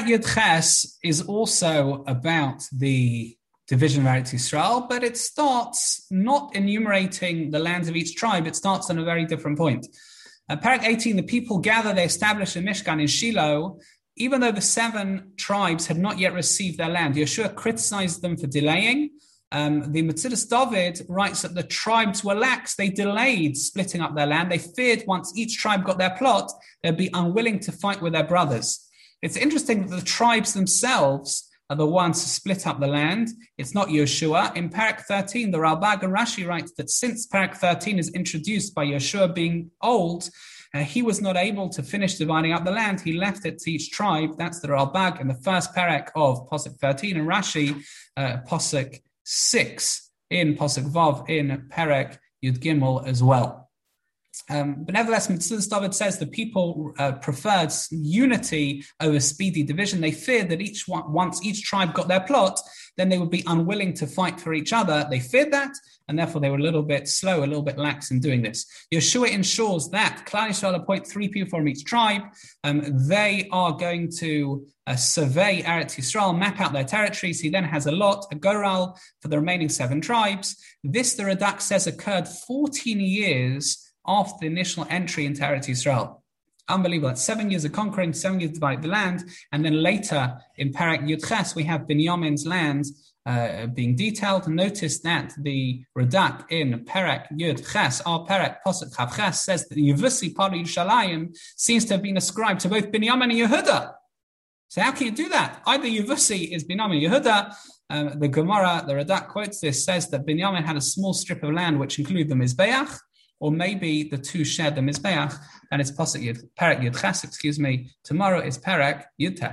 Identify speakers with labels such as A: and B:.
A: Yud Ches is also about the division of Eretz Yisrael, but it starts not enumerating the lands of each tribe. It starts on a very different point. Uh, Perek 18, the people gather, they establish a Mishkan in Shiloh, even though the seven tribes had not yet received their land. Yehoshua criticized them for delaying. Um, the Metzudas David writes that the tribes were lax. They delayed splitting up their land. They feared once each tribe got their plot, they'd be unwilling to fight with their brothers. It's interesting that the tribes themselves are the ones who split up the land. It's not Yehoshua. In Perek 13, the Ralbag and Rashi writes that since Perek 13 is introduced by Yehoshua being old, uh, he was not able to finish dividing up the land. He left it to each tribe. That's the Ralbag in the first perek of Posuk 13 and Rashi, uh, Posuk 6 in Posuk Vav in Perek Yud Gimel as well. Um, but nevertheless, David says the people uh, preferred unity over speedy division. They feared that each one, once each tribe got their plot, then they would be unwilling to fight for each other. They feared that, and therefore they were a little bit slow, a little bit lax in doing this. Yehoshua ensures that Klal Yisrael appoint three people from each tribe. Um, they are going to uh, survey Eretz Yisrael, map out their territories. He then has a lot, a goral for the remaining seven tribes. This, the Radak says, occurred 14 years after the initial entry into Eretz Yisrael. Unbelievable. That's seven years of conquering, seven years to divide the land. And then later in Perek Yudches, we have Binyamin's land uh, being detailed. Notice that the Radak in Perek Yud Ches, our Perek Posuk Chav says that part of Yerushalayim seems to have been ascribed to both Binyamin and Yehuda. So how can you do that? Either Yevusi is Binyamin Yehuda. Um, the Gemara, the Radak quotes this, says that Binyamin had a small strip of land which included the Mizbeach, or maybe the two shared the Mizbeach, and it's Pasuk Yud, Perek Yud Ches, excuse me. Tomorrow is Perek Yud Tes.